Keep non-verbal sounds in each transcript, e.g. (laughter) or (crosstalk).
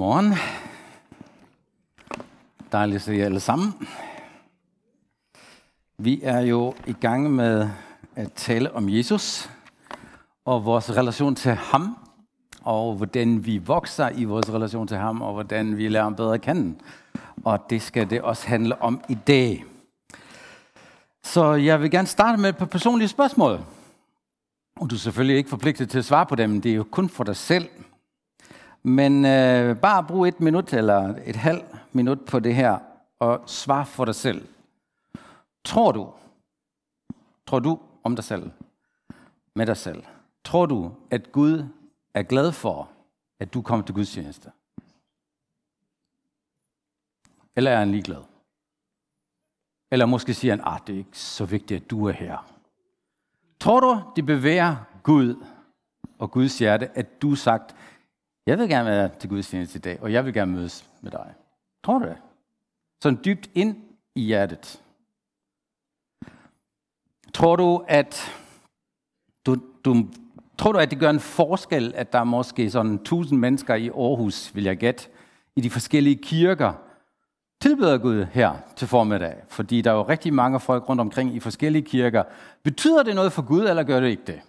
Morgen. Dejligt at se jer alle sammen. Vi er jo i gang med at tale om Jesus og vores relation til ham, og hvordan vi vokser i vores relation til ham, og hvordan vi lærer ham bedre at kende. Og det skal det også handle om i dag. Så jeg vil gerne starte med et par personlige spørgsmål. Og du er selvfølgelig ikke forpligtet til at svare på dem, det er jo kun for dig selv. Men øh, bare brug et minut eller et halvt minut på det her og svar for dig selv. Tror du, tror du om dig selv, med dig selv, tror du, at Gud er glad for, at du kommer til Guds tjeneste? Eller er han ligeglad? Eller måske siger han, at ah, det er ikke så vigtigt, at du er her. Tror du, det bevæger Gud og Guds hjerte, at du sagt, jeg vil gerne være til Guds tjeneste i dag, og jeg vil gerne mødes med dig. Tror du det? Sådan dybt ind i hjertet. Tror du, at du, du, tror du, at det gør en forskel, at der er måske sådan 1000 mennesker i Aarhus, vil jeg gætte, i de forskellige kirker, tilbeder Gud her til formiddag? Fordi der er jo rigtig mange folk rundt omkring i forskellige kirker. Betyder det noget for Gud, eller gør det ikke det?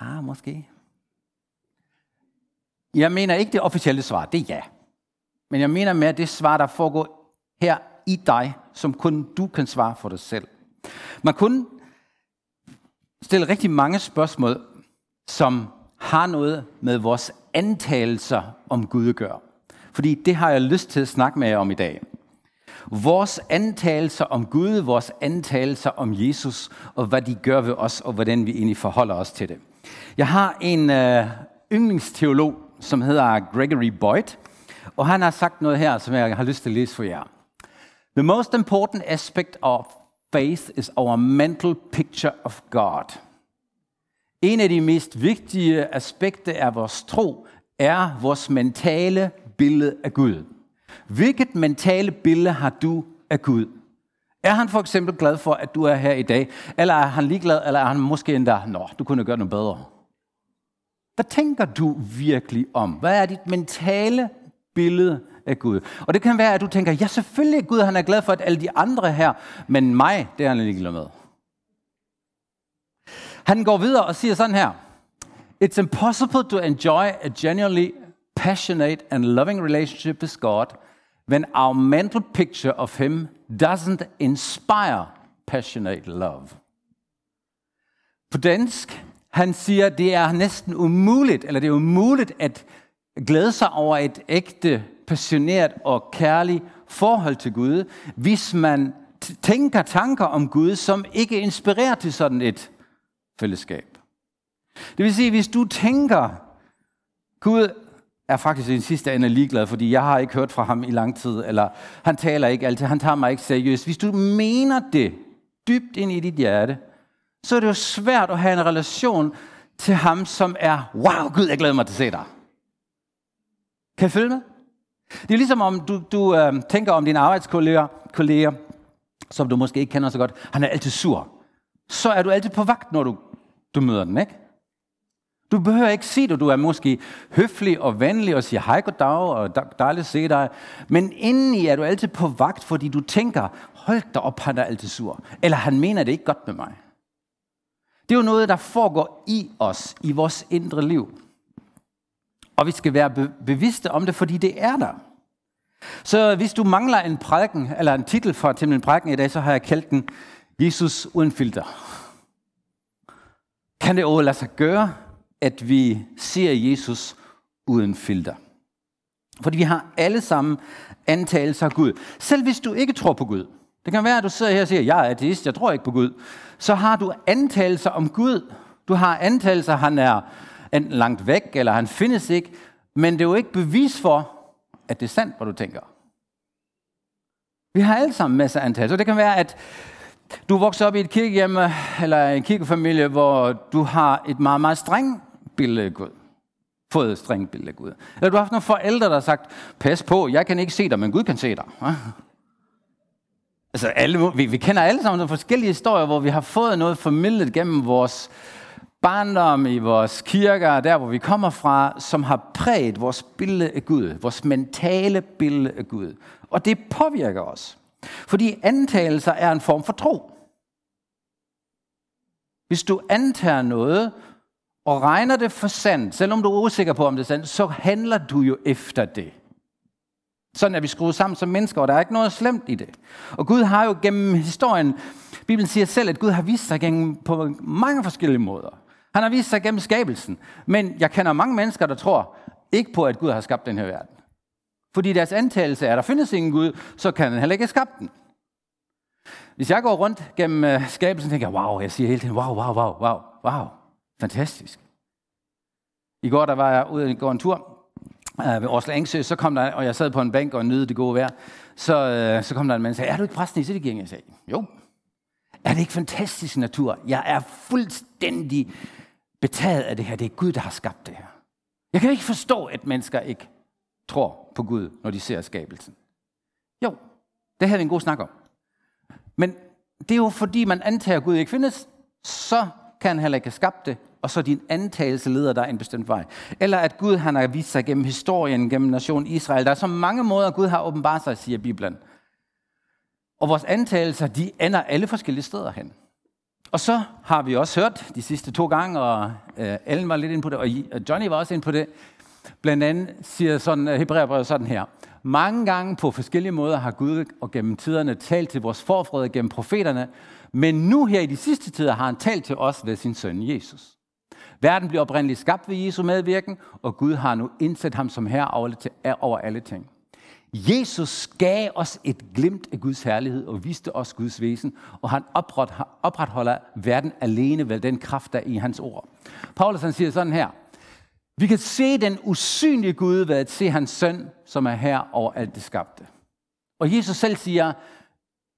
Ah, måske. Jeg mener ikke det officielle svar, det er ja. Men jeg mener mere det svar, der foregår her i dig, som kun du kan svare for dig selv. Man kunne stille rigtig mange spørgsmål, som har noget med vores antagelser om Gud at gøre. Fordi det har jeg lyst til at snakke med jer om i dag. Vores antagelser om Gud, vores antagelser om Jesus, og hvad de gør ved os, og hvordan vi egentlig forholder os til det. Jeg har en øh, yndlingsteolog, som hedder Gregory Boyd, og han har sagt noget her, som jeg har lyst til at læse for jer. The most important aspect of faith is our mental picture of God. En af de mest vigtige aspekter af vores tro er vores mentale billede af Gud. Hvilket mentale billede har du af Gud? Er han for eksempel glad for, at du er her i dag? Eller er han ligeglad, eller er han måske endda, nå, du kunne gøre noget bedre? Hvad tænker du virkelig om? Hvad er dit mentale billede af Gud? Og det kan være, at du tænker, ja selvfølgelig Gud, han er glad for, at alle de andre her, men mig, det er han ligeglad med. Han går videre og siger sådan her. It's impossible to enjoy a genuinely passionate and loving relationship with God when our mental picture of him doesn't inspire passionate love. På dansk, han siger, det er næsten umuligt, eller det er umuligt at glæde sig over et ægte, passioneret og kærligt forhold til Gud, hvis man tænker tanker om Gud, som ikke inspirerer til sådan et fællesskab. Det vil sige, hvis du tænker, Gud er faktisk i den sidste ende ligeglad, fordi jeg har ikke hørt fra ham i lang tid, eller han taler ikke altid, han tager mig ikke seriøst. Hvis du mener det dybt ind i dit hjerte, så er det jo svært at have en relation til ham, som er, wow, Gud, jeg glæder mig til at se dig. Kan I følge med? Det er ligesom om du, du øh, tænker om dine arbejdskolleger, kolleger, som du måske ikke kender så godt. Han er altid sur. Så er du altid på vagt, når du, du møder den, ikke? Du behøver ikke sige det, du er måske høflig og venlig og siger hej, goddag og dejligt at se dig. Men indeni er du altid på vagt, fordi du tænker, hold da op, han er altid sur. Eller han mener det ikke godt med mig. Det er jo noget, der foregår i os, i vores indre liv. Og vi skal være bevidste om det, fordi det er der. Så hvis du mangler en prædiken, eller en titel for til min prædiken i dag, så har jeg kaldt den Jesus uden filter. Kan det overlade sig gøre, at vi ser Jesus uden filter. Fordi vi har alle sammen antagelser af Gud. Selv hvis du ikke tror på Gud. Det kan være, at du sidder her og siger, jeg er ateist, jeg tror ikke på Gud. Så har du antagelser om Gud. Du har antagelser, han er enten langt væk, eller han findes ikke. Men det er jo ikke bevis for, at det er sandt, hvad du tænker. Vi har alle sammen masser af antagelser. Det kan være, at du vokser op i et kirkehjem, eller en kirkefamilie, hvor du har et meget, meget strengt billede af Gud. Fået et strengt billede af Gud. Eller du har haft nogle forældre, der har sagt, pas på, jeg kan ikke se dig, men Gud kan se dig. Altså, alle, vi, vi kender alle sammen nogle forskellige historier, hvor vi har fået noget formidlet gennem vores barndom, i vores kirker, der hvor vi kommer fra, som har præget vores billede af Gud, vores mentale billede af Gud. Og det påvirker os. Fordi antagelser er en form for tro. Hvis du antager noget, og regner det for sandt, selvom du er usikker på, om det er sandt, så handler du jo efter det. Sådan er vi skruet sammen som mennesker, og der er ikke noget slemt i det. Og Gud har jo gennem historien, Bibelen siger selv, at Gud har vist sig gennem på mange forskellige måder. Han har vist sig gennem skabelsen. Men jeg kender mange mennesker, der tror ikke på, at Gud har skabt den her verden. Fordi deres antagelse er, at der findes ingen Gud, så kan han heller ikke have skabt den. Hvis jeg går rundt gennem øh, skabelsen, tænker jeg, wow, jeg siger hele tiden, wow, wow, wow, wow, wow. Fantastisk. I går der var jeg ude og gå en tur øh, ved Oslo Engsø, så kom der, og jeg sad på en bænk og nød det gode vejr, så, øh, så kom der en mand og sagde, er du ikke præsten i Cityging? Jeg sagde, jo. Er det ikke fantastisk natur? Jeg er fuldstændig betaget af det her. Det er Gud, der har skabt det her. Jeg kan ikke forstå, at mennesker ikke tror på Gud, når de ser skabelsen. Jo, det havde vi en god snak om. Men det er jo fordi, man antager, at Gud ikke findes, så kan han heller ikke have skabt det, og så din antagelse leder dig en bestemt vej. Eller at Gud han har vist sig gennem historien, gennem nationen Israel. Der er så mange måder, Gud har åbenbart sig, siger Bibelen. Og vores antagelser, de ender alle forskellige steder hen. Og så har vi også hørt de sidste to gange, og øh, Ellen var lidt ind på det, og øh, Johnny var også ind på det. Blandt andet siger sådan, øh, Hebræerbrevet sådan her. Mange gange på forskellige måder har Gud og gennem tiderne talt til vores forfrøde gennem profeterne, men nu her i de sidste tider har han talt til os ved sin søn Jesus. Verden blev oprindeligt skabt ved Jesu medvirken, og Gud har nu indsat ham som herre over alle ting. Jesus gav os et glimt af Guds herlighed og viste os Guds væsen, og han opretholder verden alene ved den kraft, der er i hans ord. Paulus han siger sådan her, vi kan se den usynlige Gud ved at se hans søn, som er her over alt det skabte. Og Jesus selv siger,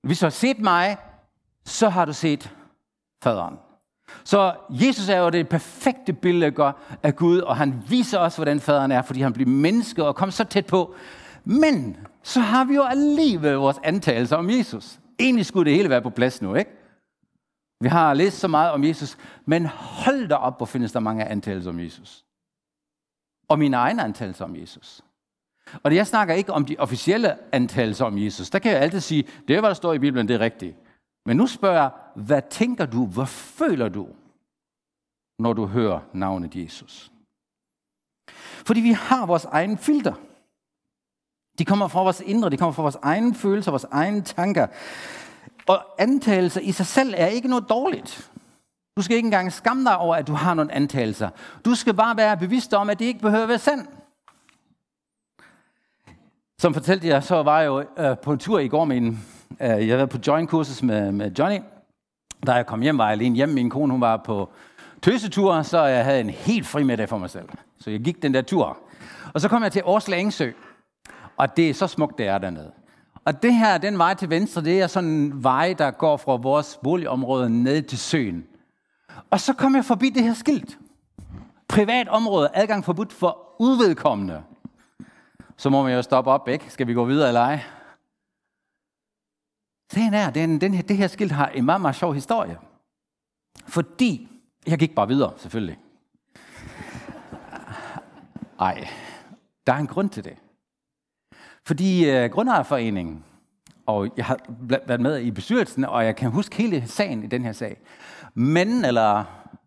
hvis du har set mig, så har du set faderen. Så Jesus er jo det perfekte billede af Gud, og han viser os, hvordan faderen er, fordi han bliver menneske og kom så tæt på. Men så har vi jo alligevel vores antagelser om Jesus. Egentlig skulle det hele være på plads nu, ikke? Vi har læst så meget om Jesus, men hold da op, hvor findes der mange antagelser om Jesus. Og mine egne antagelser om Jesus. Og jeg snakker ikke om de officielle antagelser om Jesus. Der kan jeg altid sige, det er, hvad der står i Bibelen, det er rigtigt. Men nu spørger jeg, hvad tænker du, hvad føler du, når du hører navnet Jesus? Fordi vi har vores egen filter. De kommer fra vores indre, de kommer fra vores egne følelser, vores egne tanker. Og antagelser i sig selv er ikke noget dårligt. Du skal ikke engang skamme dig over, at du har nogle antagelser. Du skal bare være bevidst om, at det ikke behøver at være sandt. Som fortalte jeg, så var jeg jo øh, på en tur i går med en, øh, jeg var på join-kursus med, med Johnny. Da jeg kom hjem, var jeg alene hjemme. Min kone hun var på tøsetur, så jeg havde en helt fri middag for mig selv. Så jeg gik den der tur. Og så kom jeg til Årsla Engsø. Og det er så smukt, det er dernede. Og det her, den vej til venstre, det er sådan en vej, der går fra vores boligområde ned til søen. Og så kom jeg forbi det her skilt. Privat område, adgang forbudt for udvedkommende. Så må man jo stoppe op, ikke? Skal vi gå videre eller ej? Sagen er, den, den her, det her skilt har en meget, meget sjov historie. Fordi, jeg gik bare videre, selvfølgelig. Ej, der er en grund til det. Fordi øh, Grundejerforeningen, og jeg har været med i bestyrelsen, og jeg kan huske hele sagen i den her sag. Men eller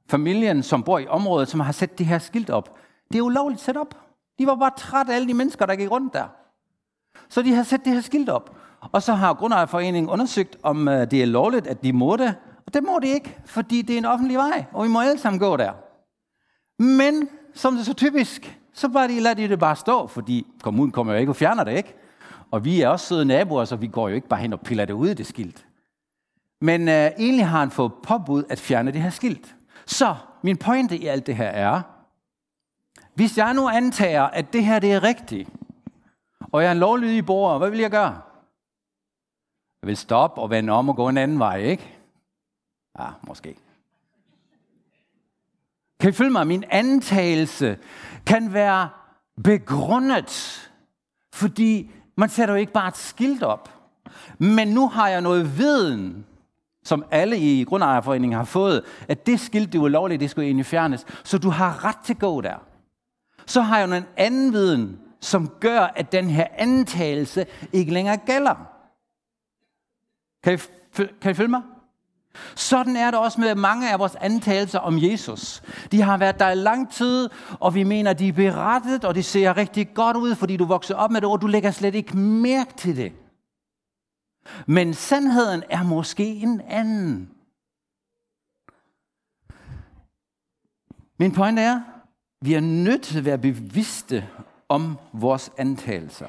familien, som bor i området, som har sat det her skilt op, det er ulovligt sat op. De var bare trætte af alle de mennesker, der gik rundt der. Så de har sat det her skilt op. Og så har Grundejerforeningen undersøgt, om øh, det er lovligt, at de må det. Og det må de ikke, fordi det er en offentlig vej, og vi må alle sammen gå der. Men, som det er så typisk, så bare de, lader de det bare stå, fordi kommunen kommer jo ikke og fjerner det, ikke? Og vi er også søde naboer, så vi går jo ikke bare hen og piller det ud af det skilt. Men øh, egentlig har han fået påbud at fjerne det her skilt. Så min pointe i alt det her er, hvis jeg nu antager, at det her det er rigtigt, og jeg er en lovlydig borger, hvad vil jeg gøre? Jeg vil stoppe og vende om og gå en anden vej, ikke? Ja, måske. Kan I følge mig? Min antagelse kan være begrundet, fordi man sætter jo ikke bare et skilt op. Men nu har jeg noget viden, som alle i grundejerforeningen har fået, at det skilt, det var lovligt, det skulle egentlig fjernes. Så du har ret til at gå der. Så har jeg jo en anden viden, som gør, at den her antagelse ikke længere gælder. Kan I, kan I følge mig? Sådan er det også med mange af vores antagelser om Jesus. De har været der i lang tid, og vi mener, de er berettet, og de ser rigtig godt ud, fordi du vokser op med det, og du lægger slet ikke mærke til det. Men sandheden er måske en anden. Min pointe er, vi er nødt til at være bevidste om vores antagelser.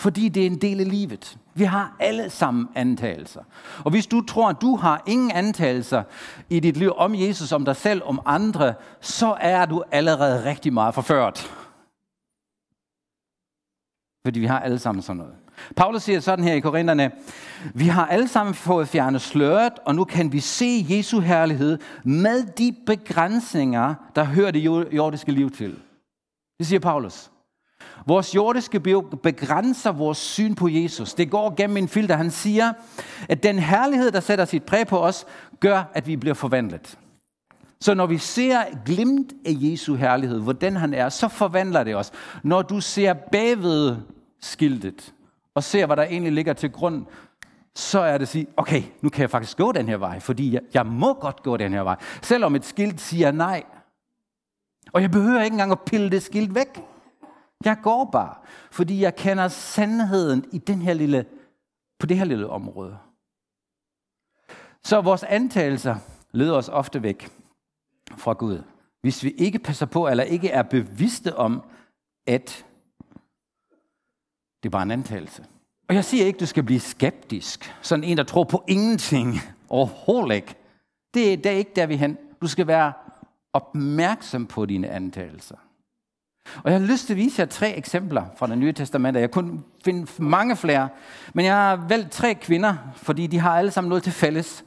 Fordi det er en del af livet. Vi har alle sammen antagelser. Og hvis du tror, at du har ingen antagelser i dit liv om Jesus, om dig selv, om andre, så er du allerede rigtig meget forført. Fordi vi har alle sammen sådan noget. Paulus siger sådan her i Korintherne, vi har alle sammen fået fjernet sløret, og nu kan vi se Jesu herlighed med de begrænsninger, der hører det jordiske liv til. Det siger Paulus. Vores jordiske begrænser vores syn på Jesus. Det går gennem en filter. Han siger, at den herlighed, der sætter sit præg på os, gør, at vi bliver forvandlet. Så når vi ser glimt af Jesu herlighed, hvordan han er, så forvandler det os. Når du ser bagved skiltet, og ser, hvad der egentlig ligger til grund, så er det at sige, okay, nu kan jeg faktisk gå den her vej, fordi jeg, jeg må godt gå den her vej. Selvom et skilt siger nej. Og jeg behøver ikke engang at pille det skilt væk. Jeg går bare, fordi jeg kender sandheden i den her lille, på det her lille område. Så vores antagelser leder os ofte væk fra Gud. Hvis vi ikke passer på, eller ikke er bevidste om, at det er bare en antagelse. Og jeg siger ikke, du skal blive skeptisk. Sådan en, der tror på ingenting. (laughs) Overhovedet ikke. Det, det er ikke der, vi hen. Du skal være opmærksom på dine antagelser. Og jeg har lyst til at vise jer tre eksempler fra det nye testamente. Jeg kunne finde mange flere, men jeg har valgt tre kvinder, fordi de har alle sammen noget til fælles.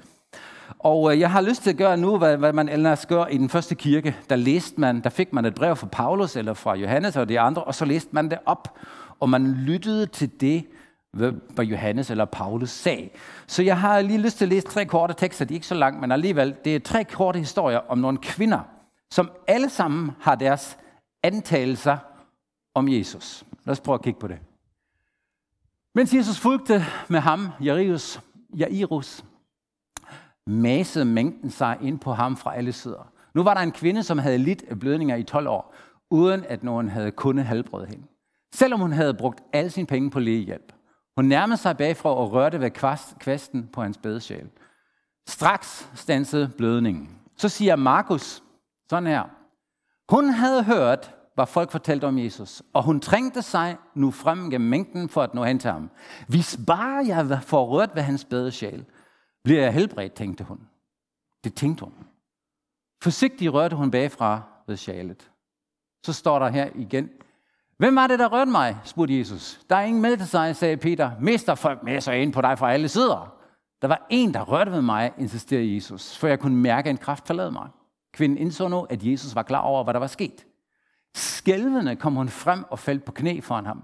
Og øh, jeg har lyst til at gøre nu, hvad, hvad man ellers gør i den første kirke. Der læste man, der fik man et brev fra Paulus eller fra Johannes og de andre, og så læste man det op, og man lyttede til det, hvad Johannes eller Paulus sagde. Så jeg har lige lyst til at læse tre korte tekster, de er ikke så langt, men alligevel, det er tre korte historier om nogle kvinder, som alle sammen har deres antagelser om Jesus. Lad os prøve at kigge på det. Mens Jesus fulgte med ham, Jairus, Jairus masede mængden sig ind på ham fra alle sider. Nu var der en kvinde, som havde lidt af blødninger i 12 år, uden at nogen havde kunnet halvbrød hende. Selvom hun havde brugt alle sine penge på lægehjælp. Hun nærmede sig bagfra og rørte ved kvasten på hans bedesjæl. Straks stansede blødningen. Så siger Markus sådan her. Hun havde hørt, hvad folk fortalte om Jesus, og hun trængte sig nu frem gennem mængden for at nå hen til ham. Hvis bare jeg får rørt ved hans bedesjæl, bliver jeg helbredt, tænkte hun. Det tænkte hun. Forsigtigt rørte hun bagfra ved sjalet. Så står der her igen, Hvem var det, der rørte mig? spurgte Jesus. Der er ingen med til sig, sagde Peter. Mester folk med sig ind på dig fra alle sider. Der var en, der rørte ved mig, insisterede Jesus, for jeg kunne mærke en kraft forlade mig. Kvinden indså nu, at Jesus var klar over, hvad der var sket. Skælvende kom hun frem og faldt på knæ foran ham.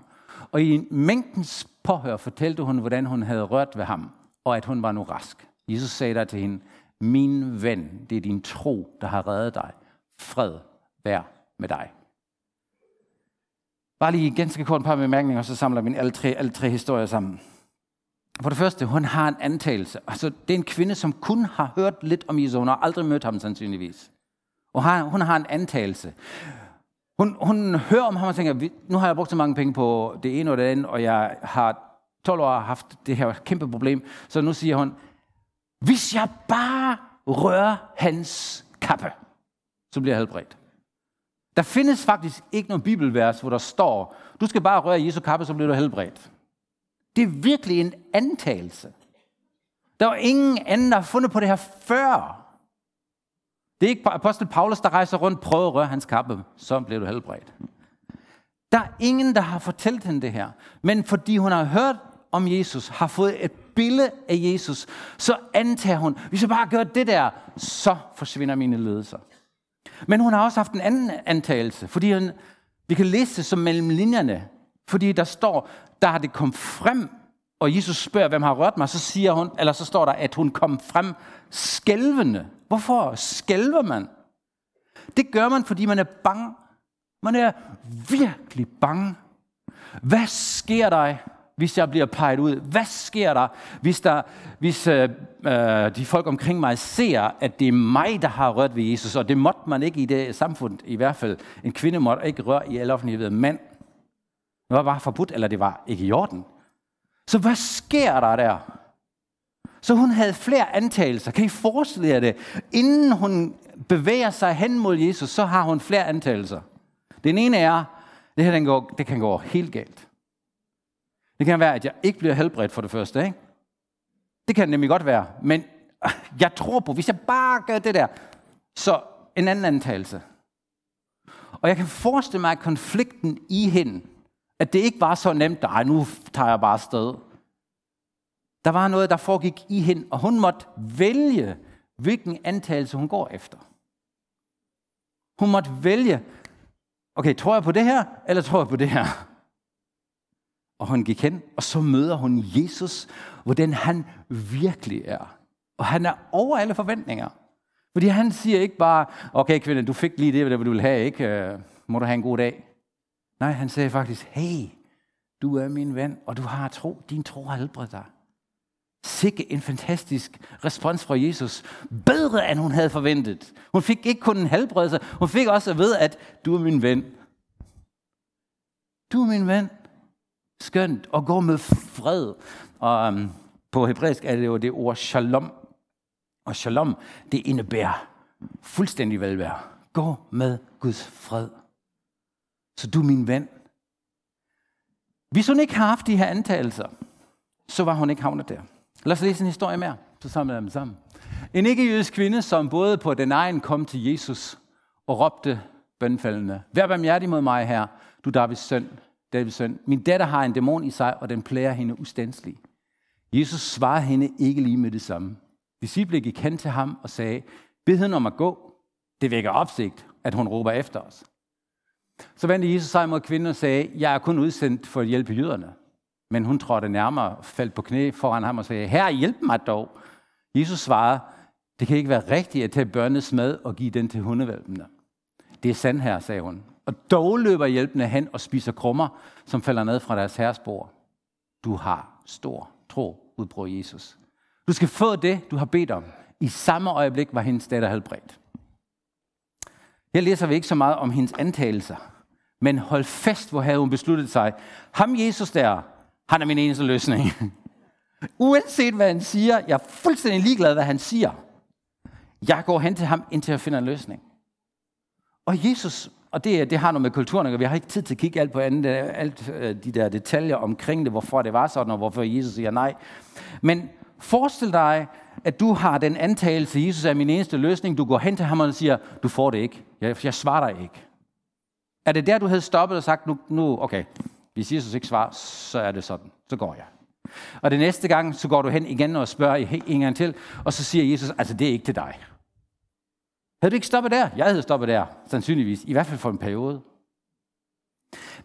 Og i en mængdens påhør fortalte hun, hvordan hun havde rørt ved ham, og at hun var nu rask. Jesus sagde der til hende, min ven, det er din tro, der har reddet dig. Fred vær med dig. Bare lige ganske kort et par bemærkninger, og så samler vi alle tre, alle tre historier sammen. For det første, hun har en antagelse. Altså, det er en kvinde, som kun har hørt lidt om Jesus. Hun har aldrig mødt ham sandsynligvis. Og har, hun har en antagelse. Hun, hun hører om ham og tænker, nu har jeg brugt så mange penge på det ene og det andet, og jeg har 12 år haft det her kæmpe problem. Så nu siger hun, hvis jeg bare rører hans kappe, så bliver jeg helbredt. Der findes faktisk ikke nogen bibelvers, hvor der står, du skal bare røre Jesu kappe, så bliver du helbredt. Det er virkelig en antagelse. Der var ingen anden, der har fundet på det her før. Det er ikke apostel Paulus, der rejser rundt og prøver at røre hans kappe, så bliver du helbredt. Der er ingen, der har fortalt hende det her. Men fordi hun har hørt om Jesus, har fået et billede af Jesus, så antager hun, hvis jeg bare gør det der, så forsvinder mine ledelser. Men hun har også haft en anden antagelse, fordi hun, vi kan læse det som mellem linjerne, fordi der står, der har det kommet frem og Jesus spørger, hvem har rørt mig, så siger hun, eller så står der, at hun kom frem skælvende. Hvorfor skælver man? Det gør man, fordi man er bange. Man er virkelig bange. Hvad sker der, hvis jeg bliver peget ud? Hvad sker der, hvis, der, hvis øh, øh, de folk omkring mig ser, at det er mig, der har rørt ved Jesus? Og det måtte man ikke i det samfund, i hvert fald. En kvinde måtte ikke røre i al offentlighed ved mand. Det var bare forbudt, eller det var ikke i orden. Så hvad sker der der? Så hun havde flere antagelser. Kan I forestille jer det? Inden hun bevæger sig hen mod Jesus, så har hun flere antagelser. Den ene er, det her den går, det kan gå helt galt. Det kan være, at jeg ikke bliver helbredt for det første. Ikke? Det kan nemlig godt være. Men jeg tror på, hvis jeg bare gør det der, så en anden antagelse. Og jeg kan forestille mig, at konflikten i hende, at det ikke var så nemt, nej, nu tager jeg bare sted. Der var noget, der foregik i hende, og hun måtte vælge, hvilken antagelse hun går efter. Hun måtte vælge, okay, tror jeg på det her, eller tror jeg på det her? Og hun gik hen, og så møder hun Jesus, hvordan han virkelig er. Og han er over alle forventninger. Fordi han siger ikke bare, okay kvinde, du fik lige det, du ville have, ikke? Øh, må du have en god dag. Nej, han sagde faktisk, hey, du er min ven, og du har tro. Din tro har helbredt dig. Sikke en fantastisk respons fra Jesus. Bedre end hun havde forventet. Hun fik ikke kun en helbredelse, hun fik også at vide, at du er min ven. Du er min ven. Skønt. Og gå med fred. Og um, på hebraisk er det jo det ord shalom. Og shalom, det indebærer fuldstændig velvære. Gå med Guds fred. Så du er min ven. Hvis hun ikke har haft de her antagelser, så var hun ikke havnet der. Lad os læse en historie mere, så samler jeg dem sammen. En ikke-jødisk kvinde, som både på den egen kom til Jesus og råbte bønfaldende, Vær barmhjertig mod mig her, du Davids søn, Davids søn. Min datter har en dæmon i sig, og den plager hende ustandslig. Jesus svarede hende ikke lige med det samme. Disciple gik hen til ham og sagde, bed hende om at gå. Det vækker opsigt, at hun råber efter os. Så vendte Jesus sig mod kvinden og sagde, jeg er kun udsendt for at hjælpe jøderne. Men hun trådte nærmere, faldt på knæ foran ham og sagde, Herre, hjælp mig dog. Jesus svarede, det kan ikke være rigtigt at tage børnenes mad og give den til hundevalpene. Det er sandt her, sagde hun. Og dog løber hjælpende hen og spiser krummer, som falder ned fra deres herres bord. Du har stor tro, udbrød Jesus. Du skal få det, du har bedt om. I samme øjeblik var hendes datter helbredt. Her læser vi ikke så meget om hendes antagelser, men hold fast, hvor havde hun besluttet sig. Ham Jesus der, han er min eneste løsning. (laughs) Uanset hvad han siger, jeg er fuldstændig ligeglad, hvad han siger. Jeg går hen til ham, indtil jeg finder en løsning. Og Jesus, og det, det har noget med kulturen, og vi har ikke tid til at kigge alt på andet, alt øh, de der detaljer omkring det, hvorfor det var sådan, og hvorfor Jesus siger nej. Men forestil dig, at du har den antagelse, Jesus er min eneste løsning. Du går hen til ham og siger, du får det ikke. Jeg, jeg svarer dig ikke. Er det der, du havde stoppet og sagt, nu, nu okay, hvis Jesus ikke svarer, så er det sådan. Så går jeg. Og det næste gang, så går du hen igen og spørger en gang til, og så siger Jesus, altså det er ikke til dig. Havde du ikke stoppet der? Jeg havde stoppet der, sandsynligvis. I hvert fald for en periode.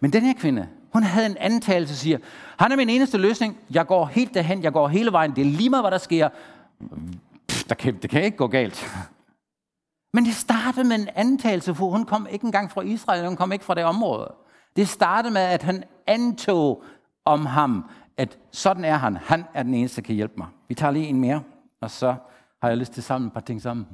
Men den her kvinde, hun havde en antagelse siger, han er min eneste løsning. Jeg går helt derhen, jeg går hele vejen. Det er lige meget, hvad der sker. Pff, der kan, det kan ikke gå galt. Men det startede med en antagelse, for hun kom ikke engang fra Israel, hun kom ikke fra det område. Det startede med, at han antog om ham, at sådan er han. Han er den eneste, der kan hjælpe mig. Vi tager lige en mere, og så har jeg lyst til sammen et par ting sammen.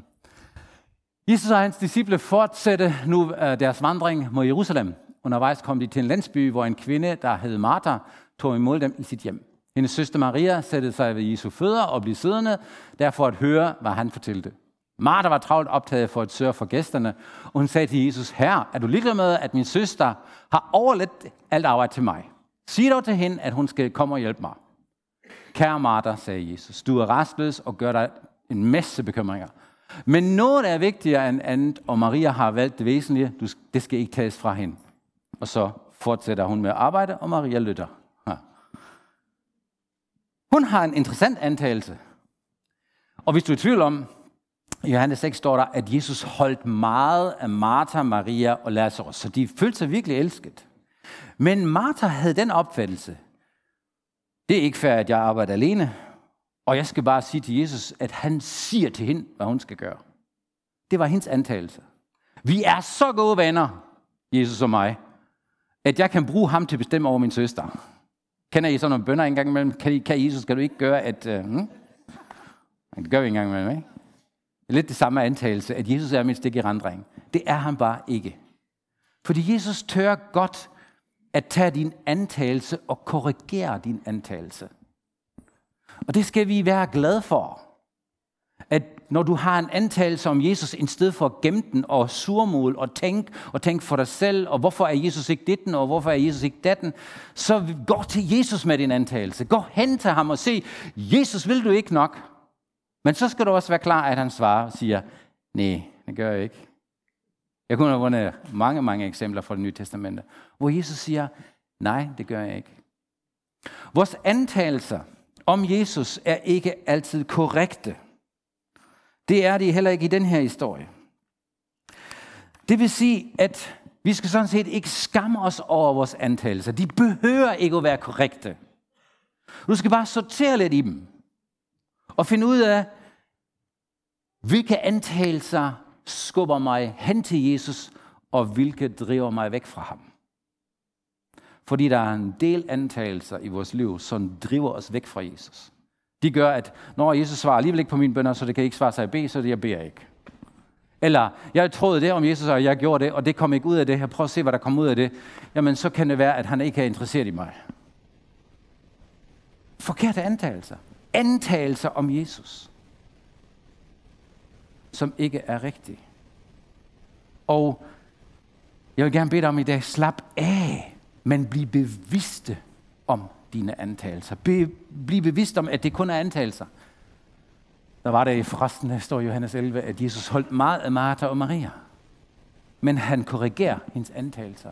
Jesus og hans disciple fortsatte nu øh, deres vandring mod Jerusalem. Undervejs kom de til en landsby, hvor en kvinde, der hed Martha, tog imod dem i sit hjem. Hendes søster Maria satte sig ved Jesu fødder og blev siddende, derfor at høre, hvad han fortalte. Martha var travlt optaget for at sørge for gæsterne, og hun sagde til Jesus, Herre, er du ligeglad med, at min søster har overlet alt arbejde til mig? Sig dog til hende, at hun skal komme og hjælpe mig. Kære Martha, sagde Jesus, du er restløs og gør dig en masse bekymringer. Men noget er vigtigere end andet, og Maria har valgt det væsentlige, det skal ikke tages fra hende. Og så fortsætter hun med at arbejde, og Maria lytter. Hun har en interessant antagelse. Og hvis du er i tvivl om, i Johannes 6 står der, at Jesus holdt meget af Martha, Maria og Lazarus, så de følte sig virkelig elsket. Men Martha havde den opfattelse, Det er ikke fair, at jeg arbejder alene, og jeg skal bare sige til Jesus, at han siger til hende, hvad hun skal gøre. Det var hendes antagelse. Vi er så gode venner, Jesus og mig, at jeg kan bruge ham til at bestemme over min søster. Kender I sådan nogle bønder engang imellem? Kan, kan Jesus, kan du ikke gøre, at... Uh, hmm? Det gør vi engang imellem, ikke? Det er lidt det samme antagelse, at Jesus er min stik i rendring. Det er han bare ikke. Fordi Jesus tør godt at tage din antagelse og korrigere din antagelse. Og det skal vi være glade for. At når du har en antagelse om Jesus, i stedet for at gemme den og surmål og tænke og tænke for dig selv, og hvorfor er Jesus ikke ditten, og hvorfor er Jesus ikke datten, så gå til Jesus med din antagelse. Gå hen til ham og se, Jesus vil du ikke nok. Men så skal du også være klar, at han svarer og siger, nej, det gør jeg ikke. Jeg kunne have vundet mange, mange eksempler fra det nye testamente, hvor Jesus siger, nej, det gør jeg ikke. Vores antagelser om Jesus er ikke altid korrekte. Det er det heller ikke i den her historie. Det vil sige, at vi skal sådan set ikke skamme os over vores antagelser. De behøver ikke at være korrekte. Du skal bare sortere lidt i dem. Og finde ud af, hvilke antagelser skubber mig hen til Jesus, og hvilke driver mig væk fra ham. Fordi der er en del antagelser i vores liv, som driver os væk fra Jesus. De gør, at når Jesus svarer alligevel ikke på mine bønder, så det kan ikke svare sig at bede, så det jeg beder ikke. Eller, jeg troede det om Jesus, og jeg gjorde det, og det kom ikke ud af det. her. Prøv at se, hvad der kom ud af det. Jamen, så kan det være, at han ikke er interesseret i mig. Forkerte antagelser. Antagelser om Jesus som ikke er rigtige. Og jeg vil gerne bede dig om i dag, slap af, men bliv bevidste om dine antagelser. Be, bliv bevidst om, at det kun er antagelser. Der var det i forresten, der står Johannes 11, at Jesus holdt meget af Martha og Maria. Men han korrigerer hendes antagelser.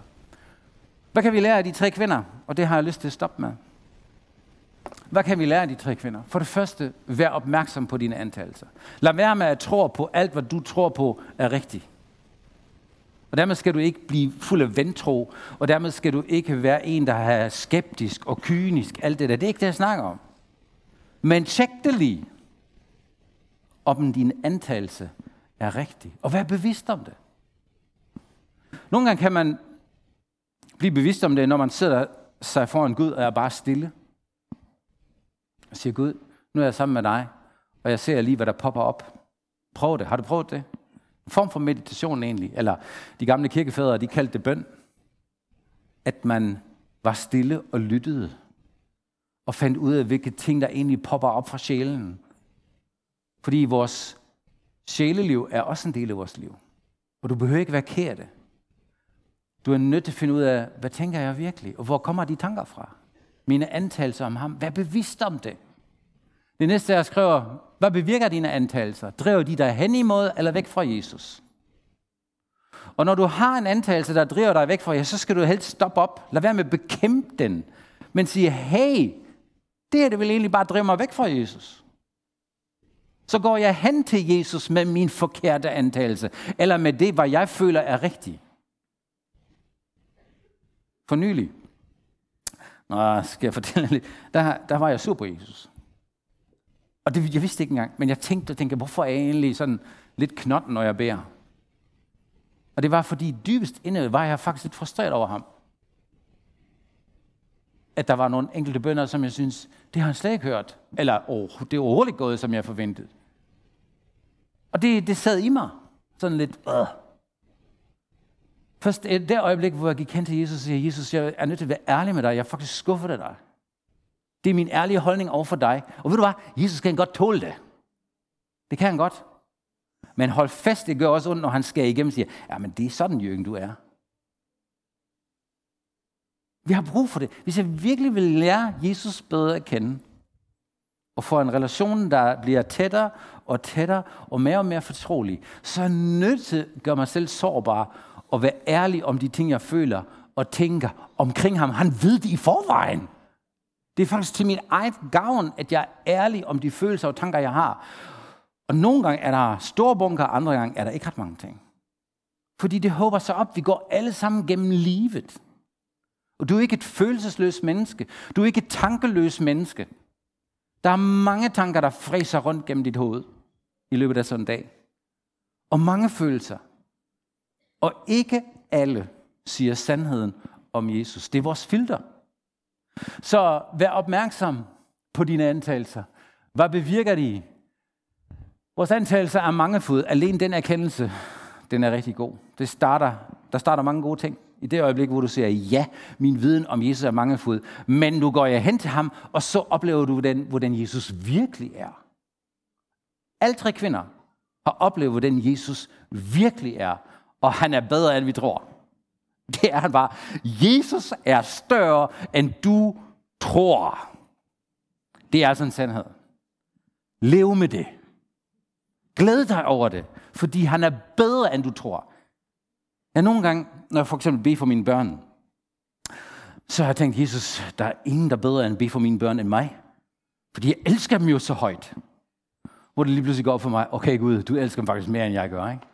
Hvad kan vi lære af de tre kvinder? Og det har jeg lyst til at stoppe med. Hvad kan vi lære af de tre kvinder? For det første, vær opmærksom på dine antagelser. Lad være med at tro på alt, hvad du tror på er rigtigt. Og dermed skal du ikke blive fuld af ventro, og dermed skal du ikke være en, der er skeptisk og kynisk. Alt det der, det er ikke det, jeg snakker om. Men tjek det lige, om din antagelse er rigtig. Og vær bevidst om det. Nogle gange kan man blive bevidst om det, når man sidder sig foran Gud og er bare stille og siger, Gud, nu er jeg sammen med dig, og jeg ser lige, hvad der popper op. Prøv det. Har du prøvet det? En form for meditation egentlig. Eller de gamle kirkefædre, de kaldte det bøn. At man var stille og lyttede. Og fandt ud af, hvilke ting, der egentlig popper op fra sjælen. Fordi vores sjæleliv er også en del af vores liv. Og du behøver ikke være ked af det. Du er nødt til at finde ud af, hvad tænker jeg virkelig? Og hvor kommer de tanker fra? Mine antagelser om ham. Vær bevidst om det. Det næste, jeg skriver, hvad bevirker dine antagelser? Driver de dig hen imod eller væk fra Jesus? Og når du har en antagelse, der driver dig væk fra Jesus, så skal du helst stoppe op. Lad være med at bekæmpe den. Men sige, hey, det her det vil egentlig bare drive mig væk fra Jesus. Så går jeg hen til Jesus med min forkerte antagelse, eller med det, hvad jeg føler er rigtigt. For nylig, Nå, skal jeg fortælle lidt, der, der var jeg sur på Jesus. Og det, jeg vidste ikke engang, men jeg tænkte og tænkte, hvorfor er jeg egentlig sådan lidt knotten, når jeg beder? Og det var fordi dybest inde var jeg faktisk lidt frustreret over ham. At der var nogle enkelte bønder, som jeg synes, det har han slet ikke hørt. Eller oh, det er overhovedet gået, som jeg forventede. Og det, det sad i mig. Sådan lidt, øh. Først det øjeblik, hvor jeg gik hen til Jesus og siger, Jesus, jeg er nødt til at være ærlig med dig. Jeg er faktisk skuffet af dig. Det er min ærlige holdning over for dig. Og ved du hvad? Jesus kan godt tåle det. Det kan han godt. Men hold fast, det gør også ondt, når han skal igennem og siger, ja, men det er sådan, Jørgen, du er. Vi har brug for det. Hvis jeg virkelig vil lære Jesus bedre at kende, og få en relation, der bliver tættere og tættere og mere og mere fortrolig, så er jeg nødt til at gøre mig selv sårbar og være ærlig om de ting, jeg føler og tænker omkring ham. Han ved det i forvejen. Det er faktisk til min egen gavn, at jeg er ærlig om de følelser og tanker, jeg har. Og nogle gange er der store bunker, andre gange er der ikke ret mange ting. Fordi det håber sig op. Vi går alle sammen gennem livet. Og du er ikke et følelsesløst menneske. Du er ikke et tankeløst menneske. Der er mange tanker, der fræser rundt gennem dit hoved i løbet af sådan en dag. Og mange følelser. Og ikke alle siger sandheden om Jesus. Det er vores filter. Så vær opmærksom på dine antagelser. Hvad bevirker de? Vores antagelser er mangefod. Alene den erkendelse, den er rigtig god. Det starter, der starter mange gode ting. I det øjeblik, hvor du siger, ja, min viden om Jesus er mangefod, men nu går jeg hen til ham, og så oplever du, hvordan, hvordan Jesus virkelig er. Alle tre kvinder har oplevet, hvordan Jesus virkelig er, og han er bedre, end vi tror. Det er han bare. Jesus er større, end du tror. Det er altså en sandhed. Lev med det. Glæd dig over det, fordi han er bedre, end du tror. Jeg nogle gange, når jeg for eksempel beder for mine børn, så har jeg tænkt, Jesus, der er ingen, der er bedre end at bede for mine børn end mig. Fordi jeg elsker dem jo så højt. Hvor det lige pludselig går op for mig, okay Gud, du elsker dem faktisk mere, end jeg gør, ikke?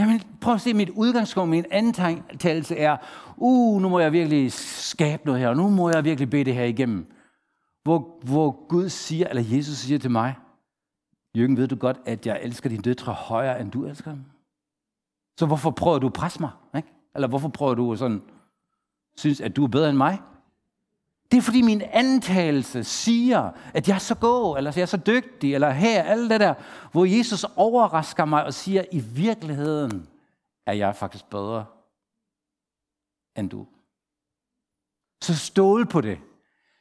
Jamen, prøv at se, mit udgangspunkt, min antagelse er, uh, nu må jeg virkelig skabe noget her, og nu må jeg virkelig bede det her igennem. Hvor, hvor Gud siger, eller Jesus siger til mig, Jørgen, ved du godt, at jeg elsker dine døtre højere, end du elsker dem? Så hvorfor prøver du at presse mig? Ikke? Eller hvorfor prøver du at sådan, synes, at du er bedre end mig? Det er fordi min antagelse siger, at jeg er så god, eller jeg er så dygtig, eller her, alt det der, hvor Jesus overrasker mig og siger, i virkeligheden er jeg faktisk bedre end du. Så stål på det.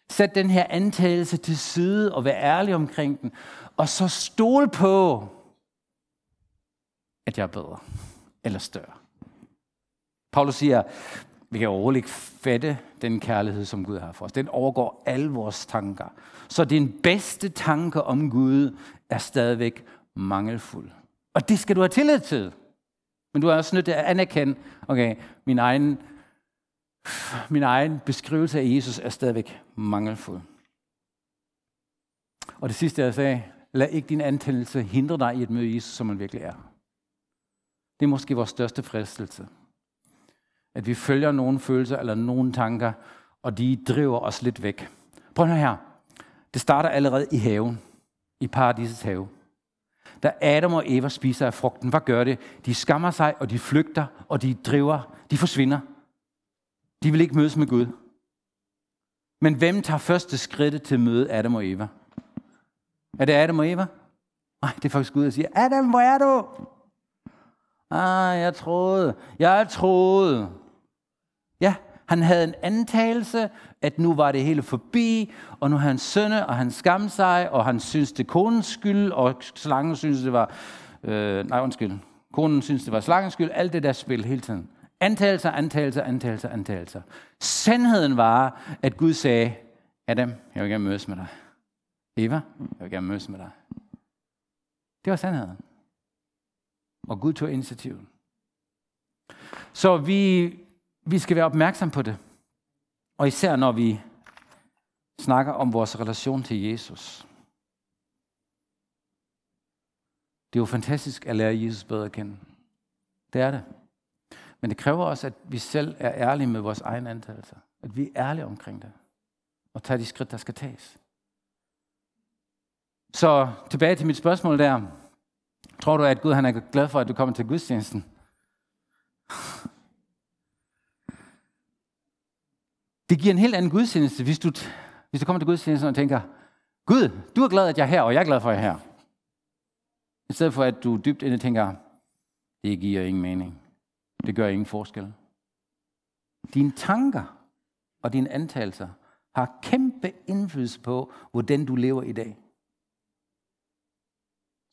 Sæt den her antagelse til side og vær ærlig omkring den. Og så stol på, at jeg er bedre eller større. Paulus siger, vi kan overhovedet ikke fatte den kærlighed, som Gud har for os. Den overgår alle vores tanker. Så din bedste tanke om Gud er stadigvæk mangelfuld. Og det skal du have tillid til. Men du er også nødt til at anerkende, okay, min egen, min egen beskrivelse af Jesus er stadigvæk mangelfuld. Og det sidste, jeg sagde, lad ikke din antændelse hindre dig i at møde Jesus, som han virkelig er. Det er måske vores største fristelse. At vi følger nogle følelser eller nogle tanker, og de driver os lidt væk. Prøv nu her. Det starter allerede i haven, i paradisets have. Da Adam og Eva spiser af frugten, hvad gør det? De skammer sig, og de flygter, og de driver, de forsvinder. De vil ikke mødes med Gud. Men hvem tager første skridt til at møde Adam og Eva? Er det Adam og Eva? Nej, det er faktisk Gud, der siger, Adam, hvor er du? Ah, jeg troede, jeg troede. Ja, han havde en antagelse, at nu var det hele forbi, og nu havde han sønne, og han skamte sig, og han syntes, det konens skyld, og slangen syntes, det var, øh, nej undskyld, konen syntes, det var slangens skyld, alt det der spil hele tiden. Antagelser, antagelser, antagelser, antagelser. Sandheden var, at Gud sagde, Adam, jeg vil gerne mødes med dig. Eva, jeg vil gerne mødes med dig. Det var sandheden. Og Gud tog initiativet. Så vi, vi skal være opmærksom på det. Og især når vi snakker om vores relation til Jesus. Det er jo fantastisk at lære Jesus bedre at kende. Det er det. Men det kræver også, at vi selv er ærlige med vores egne antagelser. At vi er ærlige omkring det. Og tager de skridt, der skal tages. Så tilbage til mit spørgsmål der. Tror du, at Gud han er glad for, at du kommer til gudstjenesten? Det giver en helt anden gudstjeneste, hvis du, hvis du kommer til gudstjenesten og tænker, Gud, du er glad, at jeg er her, og jeg er glad for, at jeg er her. I stedet for, at du dybt inde tænker, det giver ingen mening. Det gør ingen forskel. Dine tanker og dine antagelser har kæmpe indflydelse på, hvordan du lever i dag.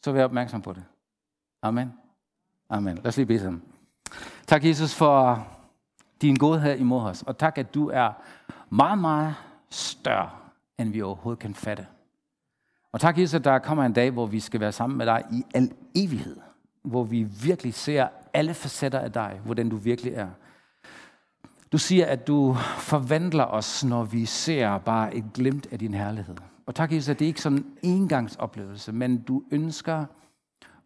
Så vær opmærksom på det. Amen. Amen. Lad os lige bede sammen. Tak, Jesus, for din godhed imod os. Og tak, at du er meget, meget større, end vi overhovedet kan fatte. Og tak, Jesus, at der kommer en dag, hvor vi skal være sammen med dig i al evighed. Hvor vi virkelig ser alle facetter af dig, hvordan du virkelig er. Du siger, at du forvandler os, når vi ser bare et glimt af din herlighed. Og tak, Jesus, at det ikke er sådan en engangsoplevelse, men du ønsker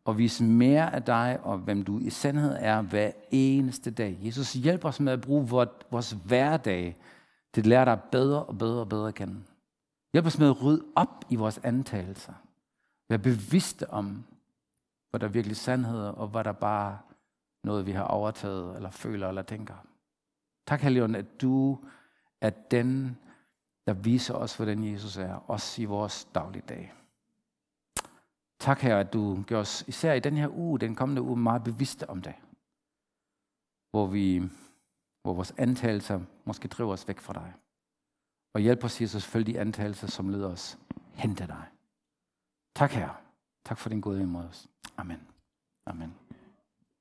og vise mere af dig, og hvem du i sandhed er hver eneste dag. Jesus, hjælper os med at bruge vores hverdag til at lære dig bedre og bedre og bedre at kende. Hjælp os med at rydde op i vores antagelser. Vær bevidste om, hvad der er virkelig sandhed, og hvad der bare noget, vi har overtaget, eller føler, eller tænker. Tak, Helion, at du er den, der viser os, hvordan Jesus er, også i vores dagligdag. Tak, her, at du gør os, især i den her uge, den kommende uge, meget bevidste om det. Hvor, vi, hvor vores antagelser måske driver os væk fra dig. Og hjælp os, Jesus, følge de antagelser, som leder os hen til dig. Tak, her. Tak for din gode imod os. Amen. Amen.